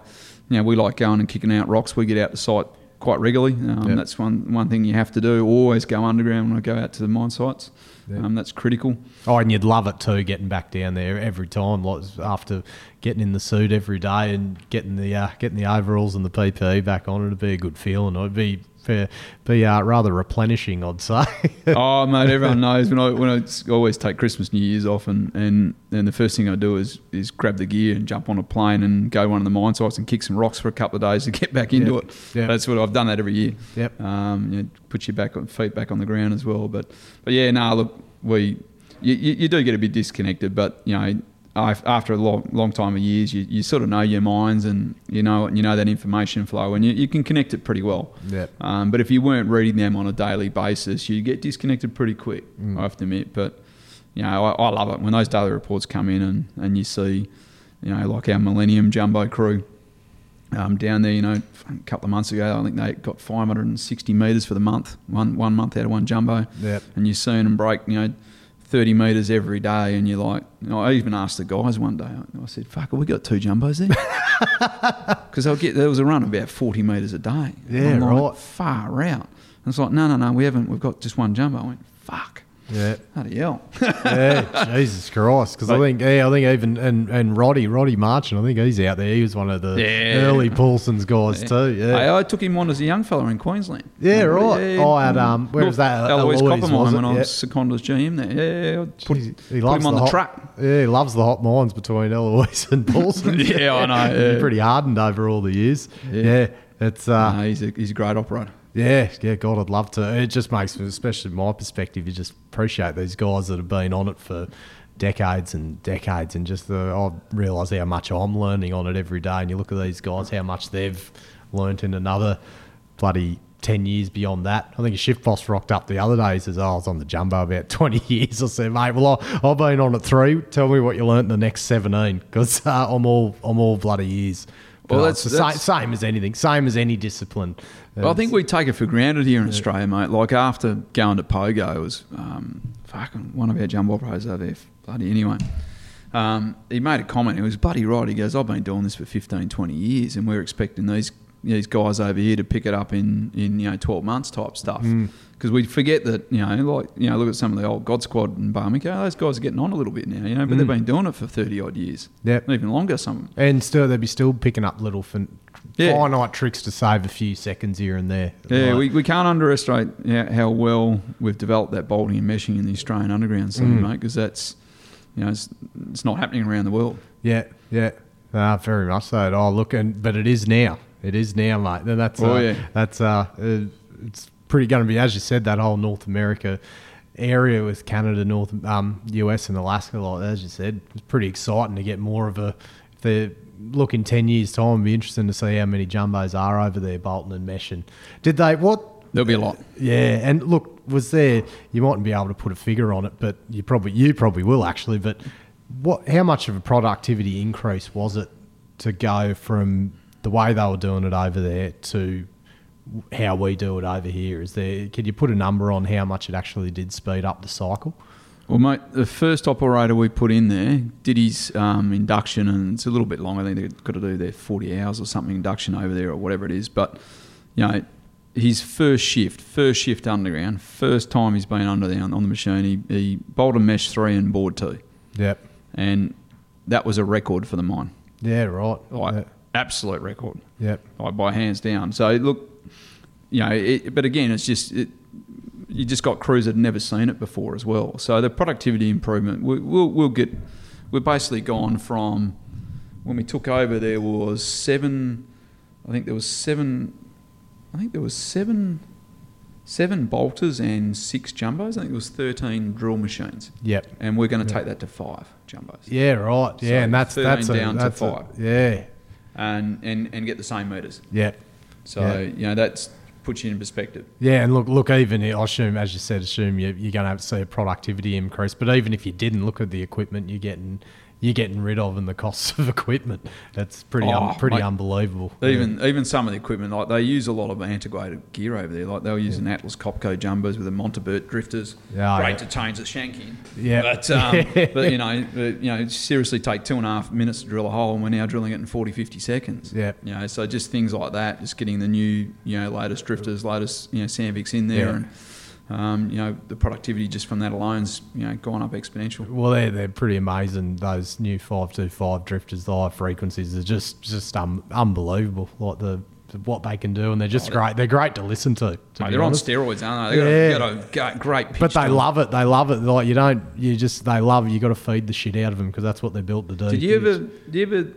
you know we like going and kicking out rocks. We get out to site quite regularly. Um, Yeah. That's one one thing you have to do. Always go underground when I go out to the mine sites. Um, that's critical. Oh, and you'd love it too, getting back down there every time, after getting in the suit every day and getting the uh, getting the overalls and the PPE back on. It'd be a good feeling. It'd be be uh, rather replenishing, I'd say. oh mate, everyone knows when I when I always take Christmas, New Year's off, and and and the first thing I do is is grab the gear and jump on a plane and go to one of the mine sites and kick some rocks for a couple of days to get back into Yep. it. Yep. That's what I've done that every year. Yep. Um, you know, put your back on feet back on the ground as well. But but yeah, no, look, we you, you do get a bit disconnected, but you know. Af- After a long, long time of years, you, you sort of know your mines and you know you know that information flow and you, you can connect it pretty well. Yep. Um, but if you weren't reading them on a daily basis, you get disconnected pretty quick. I have to admit, but you know, I, I love it when those daily reports come in and, and you see, you know, like our Millennium Jumbo crew um, down there. You know, a couple of months ago, I think they got 560 meters for the month, one one month out of one jumbo. Yep. And you're seeing them break, you know. 30 metres every day, and you're like, you know, I even asked the guys one day, I said, fuck, have we got two jumbos there? Because I'll get there was a run about forty metres a day. Yeah, I'm like, right. Far out. And it's like, no, no, no, we haven't. We've got just one jumbo. I went, fuck. Yeah. How Bloody hell. yeah, Jesus Christ! Because I think, yeah, I think even and and Roddy, Roddy Marchant, I think he's out there. He was one of the Yeah. early Paulsen's guys too. Yeah, Hey, I took him on as a young fella in Queensland. Yeah, right. I had, um, where was that? Eloise Eloise, Copper was Mine when? I was seconded as GM there. Yeah, I put, Jeez, put him on the, hot, truck. Yeah, he loves the hot mines between Eloise and Paulson. Yeah, I know, He's yeah. pretty hardened over all the years. Yeah, Yeah. it's uh, No, he's, a, he's a great operator. Yeah, yeah. God, I'd love to. It just makes, me, especially my perspective, you just appreciate these guys that have been on it for decades and decades, and just the, I realise how much I'm learning on it every day. And you look at these guys, how much they've learnt in another bloody. 10 years beyond that. I think a shift boss rocked up the other day. He says, Oh, I was on the jumbo about 20 years. I said, Mate, well, I, I've been on it three. Tell me what you learnt in the next 17 because uh, I'm, all, I'm all bloody years. Well, that's- it's the same, same as anything, same as any discipline. Well, I think we take it for granted here in Australia, mate. Like after going to Pogo, it was um, fucking one of our jumbo pros over there. Bloody anyway. Um, he made a comment. He was bloody right. He goes, I've been doing this for 15, 20 years, and we're expecting these these guys over here to pick it up in, in you know 12 months type stuff. Mm. Because we forget that you know, like you know, look at some of the old God Squad and Barminco. Those guys are getting on a little bit now, you know, but they've been doing it for 30 odd years. Mm. Yep. even longer. Some. And still, they'd be still picking up little fin- Yeah. finite tricks to save a few seconds here and there. Yeah, Like- we, we can't underestimate yeah, how well we've developed that bolting and meshing in the Australian underground scene, Mm. mate, because that's, you know, it's, it's not happening around the world. yeah, yeah, Ah, very much so. Oh, look, and but it is now. It is now, mate. And that's Oh, uh, yeah. that's uh, uh, it's pretty going to be as you said that whole North America area with Canada, North um, US, and Alaska. Like as you said, it's pretty exciting to get more of a If they look in ten years' time, it'd be interesting to see how many jumbos are over there, Bolton and Mesh. And did they what? There'll be a lot. Yeah, and look, was there? You mightn't be able to put a figure on it, but you probably you probably will actually. But what? How much of a productivity increase was it to go from the way they were doing it over there to how we do it over here? Is there? Can you put a number on how much it actually did speed up the cycle? Well, mate, the first operator we put in there did his um, induction, and it's a little bit long. I think they've got to do their 40 hours or something induction over there or whatever it is. But, you know, his first shift, first shift underground, first time he's been under there on, on the machine, he, he bolted mesh three and board two. Yep. And that was a record for the mine. Yeah. Right. Like, Yeah. Absolute record. Yep. like by hands down. So look, you know, it, but again, it's just it, you just got crews that had never seen it before as well. So the productivity improvement, we, we'll we'll get. We're basically gone from when we took over. There was seven. I think there was seven. I think there was seven. Seven bolters and six jumbos. I think it was thirteen drill machines, Yep. and we're going to take that to five jumbos. Yeah. Right. Yeah. So and that's 13 that's a, down to that's a- five. yeah. And, and and get the same meters. Yeah. So Yeah. you know that's puts you in perspective. Yeah, and look, look. Even I assume, as you said, assume you, you're going to have to see a productivity increase. But even if you didn't look at the equipment, you're getting you're getting rid of and the costs of equipment. That's pretty Oh, un, pretty mate. unbelievable. Even even some of the equipment, like they use a lot of antiquated gear over there. Like they were using Atlas Copco jumbos with the Montabert drifters. Yeah, great yeah. to change the shank in. Yeah. but um, but you know, but, you know, seriously, take two and a half minutes to drill a hole, and we're now drilling it in 40, 50 seconds. Yeah. you know, so just things like that, just getting the new, you know, latest drifters, latest, you know, Sandviks in there, Yeah. and um, you know, the productivity just from that alone's, you know, gone up exponential. Well, they're, they're pretty amazing. Those new five two five drifters, the high frequencies are just just um, unbelievable. Like the what they can do, and they're just Oh, great. They're great to listen to. to Mate, they're on steroids, aren't they? They've Yeah. got, got a great pitch. But they love it. They love it. Like you don't. You just they love. You got to feed the shit out of them because that's what they're built to do. Did you ever, did you ever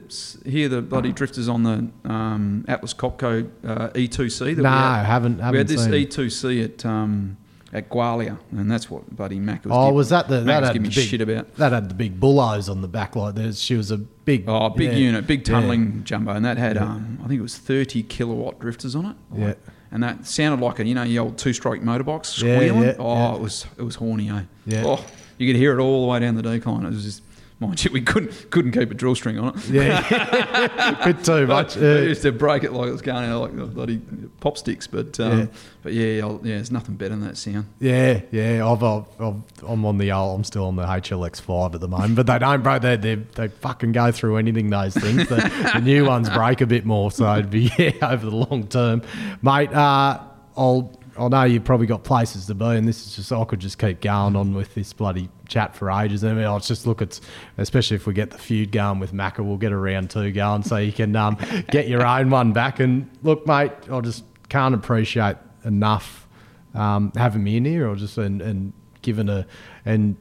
hear the bloody drifters on the um, Atlas Copco uh, E2C? That No, we had? haven't. We haven't had this seen. E2C at um, at Gwalia, and that's what Buddy Mac was. Oh, give- was that the Mac that was had giving the big, shit about? That had the big bullos on the back. Like there's, she was a big. Oh, big yeah. unit, big Yeah. tunneling jumbo, and that had um, I think it was 30 kilowatt drifters on it. Yeah. And that sounded like a you know your old two stroke motorbox Yeah, squealing. yeah, oh, yeah. it was it was horny, eh? Yeah. Oh, you could hear it all the way down the decline. It was just mind you, we couldn't couldn't keep a drill string on it. Yeah, bit too much. I Uh, used to break it like it was going out like bloody pop sticks, but um, Yeah. but yeah, I'll, yeah, there's nothing better than that sound. yeah, yeah. I've, I've, I've, I'm on the old, I'm still on the HLX five at the moment, but they don't, bro. They they they fucking go through anything. Those things. The, the new ones break a bit more, so it'd be yeah, over the long term, mate. Uh, I'll. I know you've probably got places to be, and this is just I could just keep going on with this bloody chat for ages. I mean, I'll just look at, especially if we get the feud going with Macca, we'll get a round two going, so you can um, get your own one back. And look, mate, I just can't appreciate enough um, having me in here, or just and, and given a and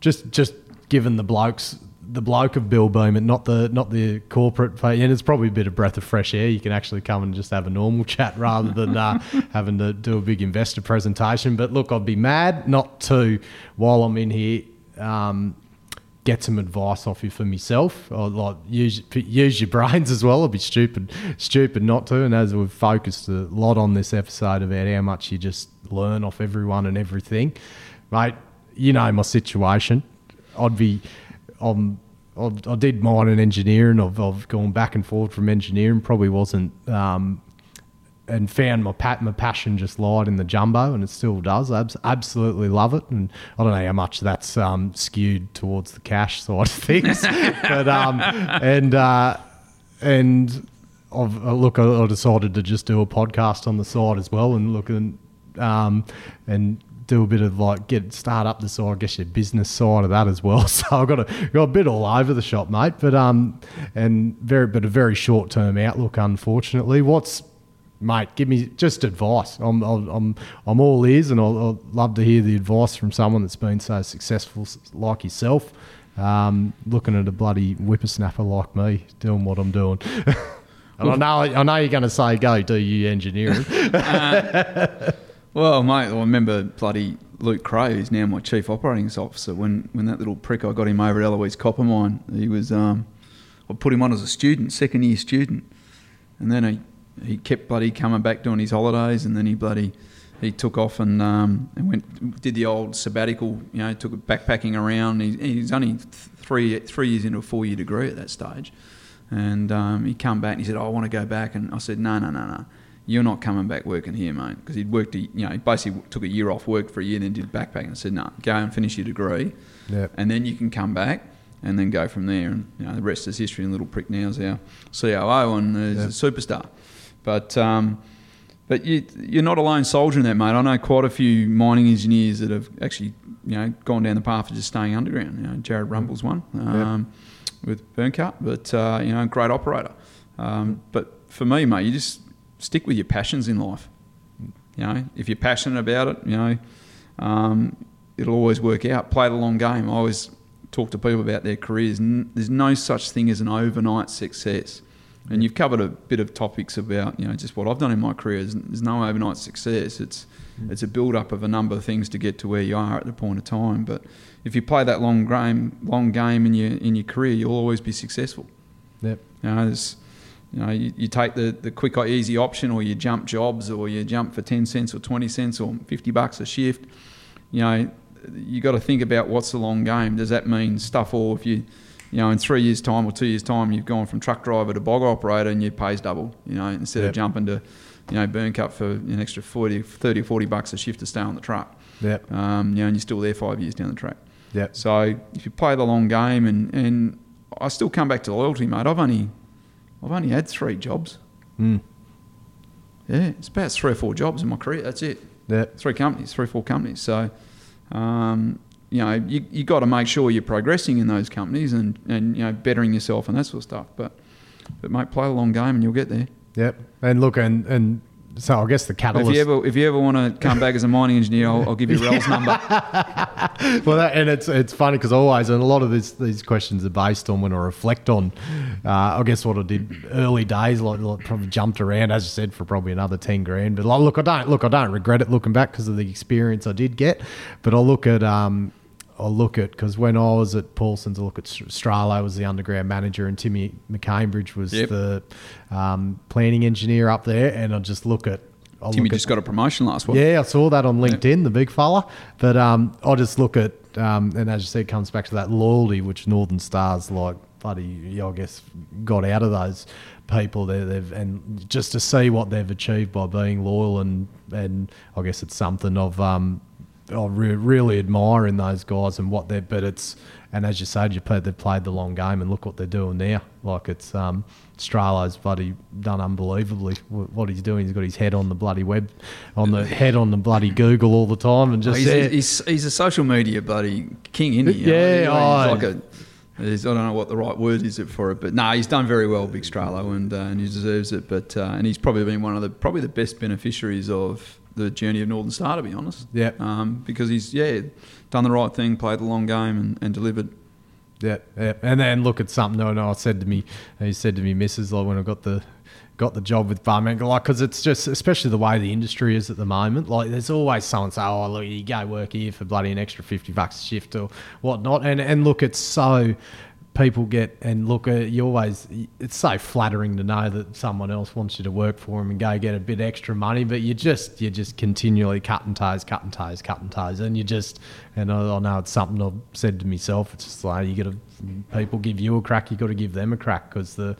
just just given the blokes the bloke of Bill Beament, not the not the corporate. fa- And it's probably a bit of breath of fresh air. You can actually come and just have a normal chat rather than uh, having to do a big investor presentation. But look, I'd be mad not to while I'm in here. Um, get some advice off you for myself. Or like use use your brains as well. I'd be stupid stupid not to. And as we've focused a lot on this episode about how much you just learn off everyone and everything, mate. You know my situation. I'd be um, I, I did mine and engineering. I've, I've gone back and forth from engineering. Probably wasn't um, and found my pat my passion just lied in the jumbo, and it still does. I abs- absolutely love it, and I don't know how much that's um, skewed towards the cash side of things, but um, and uh, and I've, uh, look, I, I decided to just do a podcast on the side as well, and look and um, and do a bit of like get start up the side, I guess your business side of that as well. So I've got a got a bit all over the shop, mate. But um, and very but a very short term outlook, unfortunately. What's mate? Give me just advice. I'm I'm I'm, I'm all ears, and I'll, I'll love to hear the advice from someone that's been so successful like yourself. Um, looking at a bloody whippersnapper like me doing what I'm doing. And I know, I know you're going to say, "Go do you engineering." Well, mate, I remember bloody Luke Creagh, who's now my chief operating officer. When when that little prick I got him over at Eloise Copper Mine, he was. Um, I put him on as a student, second year student, and then he he kept bloody coming back doing his holidays, and then he bloody he took off and um, and went did the old sabbatical. You know, took backpacking around. He, he's only th- three three years into a four year degree at that stage, and um, he come back and he said, oh, "I want to go back," and I said, "No, no, no, no." You're not coming back working here, mate, because he'd worked. A, you know, he basically took a year off, worked for a year, then did backpacking. and said, "No, go and finish your degree, Yep. and then you can come back and then go from there. And you know, the rest is history. And little prick now is our COO and is Yeah. a superstar. But um, but you you're not a lone soldier in that, mate. I know quite a few mining engineers that have actually you know gone down the path of just staying underground. You know, Jared Rumble's one um, with Byrnecut, but uh, you know, great operator. Um, but for me, mate, you just stick with your passions in life. You know, if you're passionate about it, you know, um, it'll always work out. Play the long game. I always talk to people about their careers. N- There's no such thing as an overnight success. And you've covered a bit of topics about, you know, just what I've done in my career. There's, no overnight success. It's it's a build up of a number of things to get to where you are at the point of time. But if you play that long game, long game in your in your career, you'll always be successful. Yep. You know, there's, you know, you, you take the, the quick or easy option, or you jump jobs, or you jump for ten cents or twenty cents or fifty bucks a shift. You know, you got to think about what's the long game. Does that mean stuff or If you, you know, in three years' time or two years' time, you've gone from truck driver to bog operator, and your pay's double. You know, instead Yep. of jumping to, you know, Byrnecut for an extra 40, 30 or forty bucks a shift to stay on the truck. Yep. Um, you know, and you're still there five years down the track. Yep. So if you play the long game, and, and I still come back to loyalty, mate. I've only I've only had three jobs. Mm. Yeah, it's about three or four jobs in my career. That's it. Yep. Three companies, three or four companies. So, um, you know, you you got to make sure you're progressing in those companies and, and you know bettering yourself and that sort of stuff. But but mate, play the long game and you'll get there. Yep. And look, and and so I guess the catalyst. if you ever if you ever want to come back as a mining engineer, I'll, I'll give you Rel's number. well, that, and it's it's funny because always, and a lot of this, these questions are based on when I reflect on, uh, I guess what I did early days, like, like probably jumped around, as I said, for probably another ten grand. But like, look, I don't look, I don't regret it looking back because of the experience I did get. But I look at, um, I look at because when I was at Paulsen's, I look at Stralo was the underground manager, and Timmy McCambridge was Yep. the um, planning engineer up there, and I just look at. I Timmy look at- just got a promotion last week. yeah, I saw that on LinkedIn, the big fella. But um, I just look at, um, and as you said, it comes back to that loyalty which Northern Stars, like, bloody, I guess, got out of those people there. They've and just to see what they've achieved by being loyal, and and I guess it's something of um, I re- really admire in those guys and what they're. But it's and as you said, you played they've played the long game, and look what they're doing now. Like it's um, Stralo's bloody done unbelievably what he's doing. He's got his head on the bloody web, on the head on the bloody Google all the time, and just he's, yeah, he's, he's a social media bloody king, isn't he? You know, Yeah, he's oh. like a. he's- I don't know what the right word is for it, but no, he's done very well, Big Stralo, and uh, and he deserves it. But uh, and he's probably been one of the probably the best beneficiaries of the journey of Northern Star, to be honest. Yeah. Um, because he's yeah done the right thing, played the long game, and, and delivered. Yeah, yeah. And then look at something. No, no. I said to me, he said to me, Mrs. Like when I got the got the job with Barman, like because it's just especially the way the industry is at the moment. Like there's always someone say, "Oh, look, you go work here for bloody an extra fifty bucks a shift or whatnot." And and look, it's so people get and look at you always it's so flattering to know that someone else wants you to work for them and go get a bit extra money but you just you're just continually cutting ties cutting toes cutting toes and you just and I, I know it's something I've said to myself it's just like you got to people give you a crack you got to give them a crack because the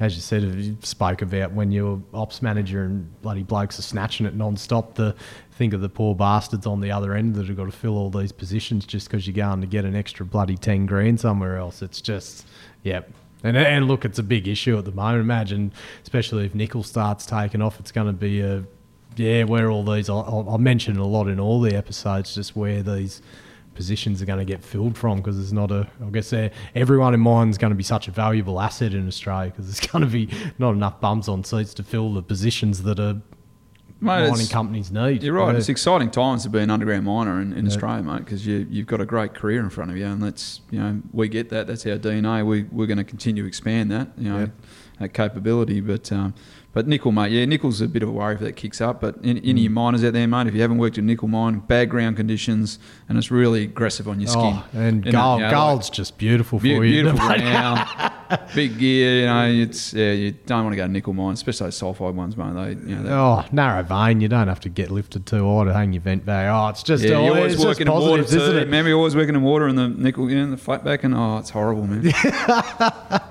as you said, you spoke about when you're ops manager and bloody blokes are snatching it non-stop. The think of the poor bastards on the other end that have got to fill all these positions just because you're going to get an extra bloody ten grand somewhere else. It's just, yep. And, and look, it's a big issue at the moment. Imagine, especially if nickel starts taking off, it's going to be a, yeah, where all these, I'll, I'll mention a lot in all the episodes, just where these positions are going to get filled from because there's not a I guess uh, everyone in mind is going to be such a valuable asset in Australia because there's going to be not enough bums on seats to fill the positions that are Mate, mining companies need. You're right. Yeah. It's exciting times to be an underground miner in, in Yeah. Australia, mate, because you, you've got a great career in front of you, and that's you know we get that. That's our DNA. We we're going to continue to expand that. You know, Yeah. That capability. But um, but nickel, mate, yeah, nickel's a bit of a worry if that kicks up. But in, any of your miners out there, mate, if you haven't worked in nickel mine, bad ground conditions, and it's really aggressive on your skin. Oh, and gold, you know, gold's just beautiful Be- for you. beautiful ground, big gear. You know, it's yeah. You don't want to go to nickel mine, especially those sulfide ones, mate. They, you know, they, Oh, narrow vein. You don't have to get lifted too high to hang your vent bag. Oh, it's just yeah, oh, you're always working in water isn't it? Remember, you're always working in water and the nickel, you know, the flat back, and oh, it's horrible, man.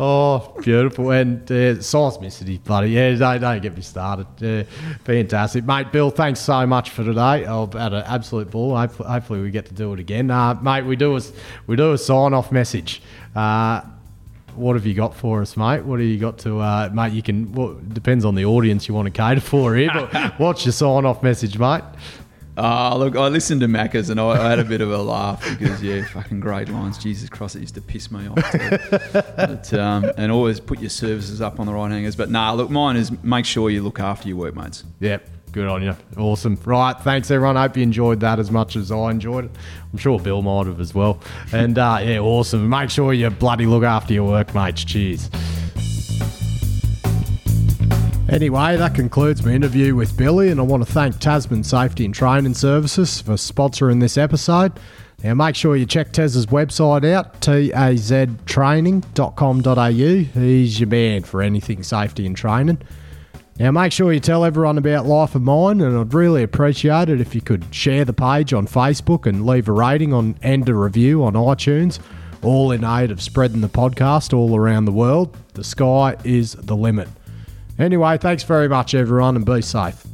Oh, beautiful. And uh, seismicity, buddy. Yeah, don't, don't get me started. Uh, fantastic. Mate, Bill, thanks so much for today. I've had an absolute ball. Hopefully, hopefully we get to do it again. Uh, mate, we do a, we do a sign off message. Uh, what have you got for us, mate? What have you got to, uh, mate? You can, well, depends on the audience you want to cater for here, but what's your sign off message, mate? Ah, look, I listened to Macca's and I, I had a bit of a laugh because, yeah, fucking great lines. Jesus Christ, it used to piss me off. But, um, and always put your services up on the right hangers. But nah, look, mine is make sure you look after your workmates. Yep. Good on you. Awesome. Right. Thanks, everyone. Hope you enjoyed that as much as I enjoyed it. I'm sure Bill might have as well. And uh, yeah, awesome. Make sure you bloody look after your workmates. Cheers. Anyway, that concludes my interview with Billy, and I want to thank Tasman Safety and Training Services for sponsoring this episode. Now, make sure you check Tez's website out, taztraining.com.au. He's your man for anything safety and training. Now, make sure you tell everyone about Life of Mine, and I'd really appreciate it if you could share the page on Facebook and leave a rating on and a review on iTunes, all in aid of spreading the podcast all around the world. The sky is the limit. Anyway, thanks very much, everyone, and be safe.